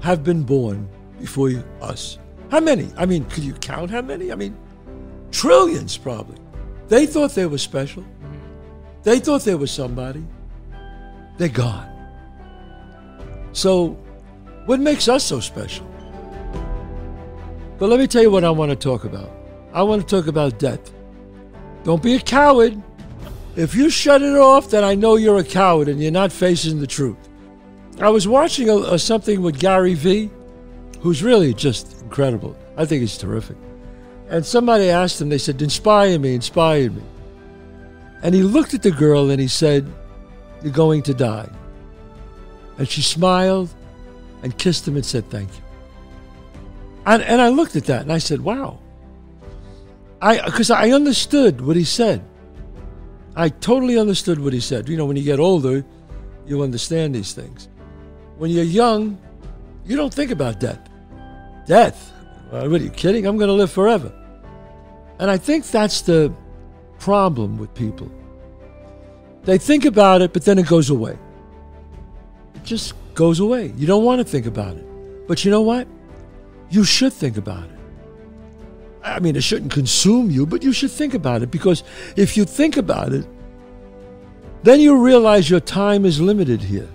have been born before us. How many? I mean, could you count how many? I mean, trillions probably. They thought they were special. They thought they were somebody. They're gone. So, what makes us so special? But let me tell you what I want to talk about. I want to talk about death. Don't be a coward. If you shut it off, then I know you're a coward and you're not facing the truth. I was watching a, a, something with Gary Vee, who's really just incredible. I think he's terrific. And somebody asked him, they said, Inspire me, inspire me. And he looked at the girl and he said, You're going to die. And she smiled and kissed him and said, Thank you. And, and I looked at that and I said, Wow. I Because I understood what he said. I totally understood what he said. You know, when you get older, you understand these things. When you're young, you don't think about death. Death? Uh, what are you kidding? I'm going to live forever. And I think that's the problem with people. They think about it, but then it goes away. It just goes away. You don't want to think about it. But you know what? You should think about it. I mean, it shouldn't consume you, but you should think about it because if you think about it, then you realize your time is limited here.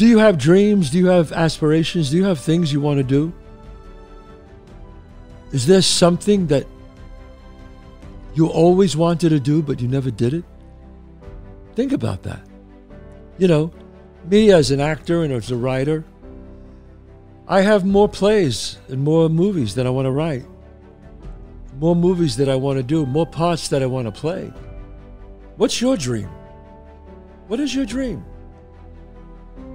Do you have dreams? Do you have aspirations? Do you have things you want to do? Is there something that you always wanted to do but you never did it? Think about that. You know, me as an actor and as a writer, I have more plays and more movies that I want to write, more movies that I want to do, more parts that I want to play. What's your dream? What is your dream?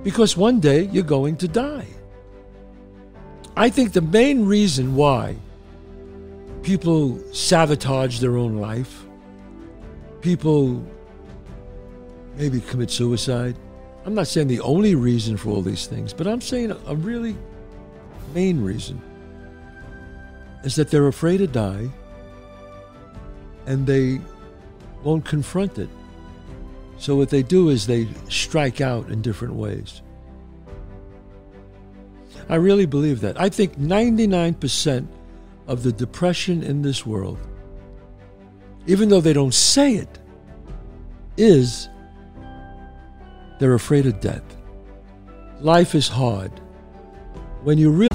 Because one day you're going to die. I think the main reason why people sabotage their own life, people maybe commit suicide. I'm not saying the only reason for all these things, but I'm saying a really main reason is that they're afraid to die and they won't confront it. So what they do is they strike out in different ways. I really believe that. I think 99% of the depression in this world, even though they don't say it, is they're afraid of death. Life is hard. When you really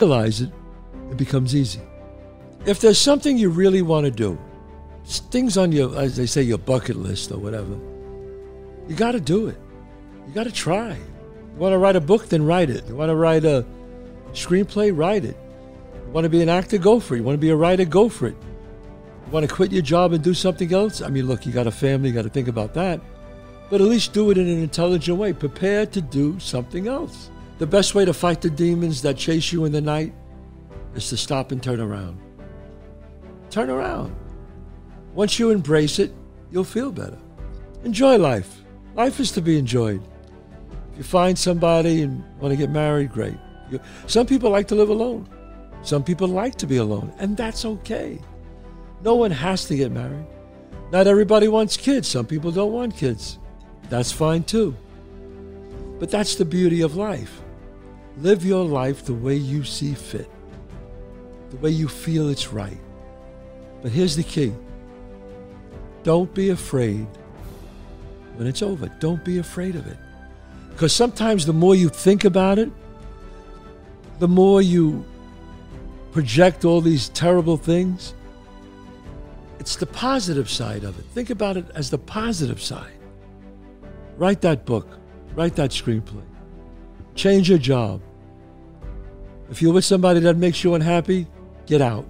Realize it, it becomes easy. If there's something you really want to do, things on your, as they say, your bucket list or whatever, you got to do it. You got to try. You want to write a book, then write it. You want to write a screenplay, write it. You want to be an actor, go for it. You want to be a writer, go for it. You want to quit your job and do something else? I mean, look, you got a family, you got to think about that. But at least do it in an intelligent way. Prepare to do something else. The best way to fight the demons that chase you in the night is to stop and turn around. Turn around. Once you embrace it, you'll feel better. Enjoy life. Life is to be enjoyed. If you find somebody and want to get married, great. Some people like to live alone. Some people like to be alone, and that's okay. No one has to get married. Not everybody wants kids. Some people don't want kids. That's fine too. But that's the beauty of life. Live your life the way you see fit, the way you feel it's right. But here's the key don't be afraid when it's over. Don't be afraid of it. Because sometimes the more you think about it, the more you project all these terrible things, it's the positive side of it. Think about it as the positive side. Write that book, write that screenplay, change your job. If you're with somebody that makes you unhappy, get out.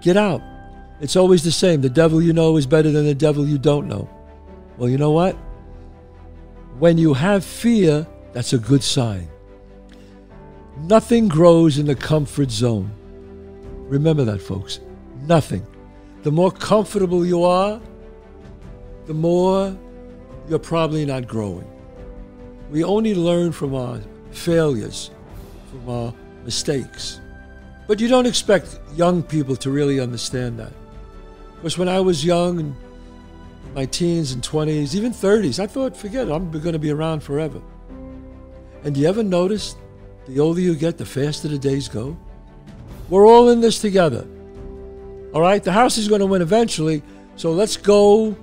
Get out. It's always the same. The devil you know is better than the devil you don't know. Well, you know what? When you have fear, that's a good sign. Nothing grows in the comfort zone. Remember that, folks. Nothing. The more comfortable you are, the more you're probably not growing. We only learn from our failures, from our uh, mistakes. But you don't expect young people to really understand that. Because when I was young, and my teens and 20s, even 30s, I thought, forget it, I'm going to be around forever. And do you ever notice the older you get, the faster the days go. We're all in this together. All right? The house is going to win eventually, so let's go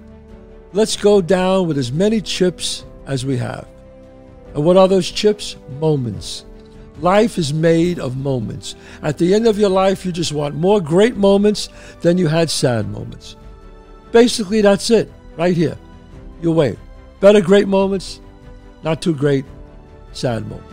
let's go down with as many chips as we have. And what are those chips? Moments. Life is made of moments. At the end of your life, you just want more great moments than you had sad moments. Basically, that's it, right here. You wait. Better great moments, not too great sad moments.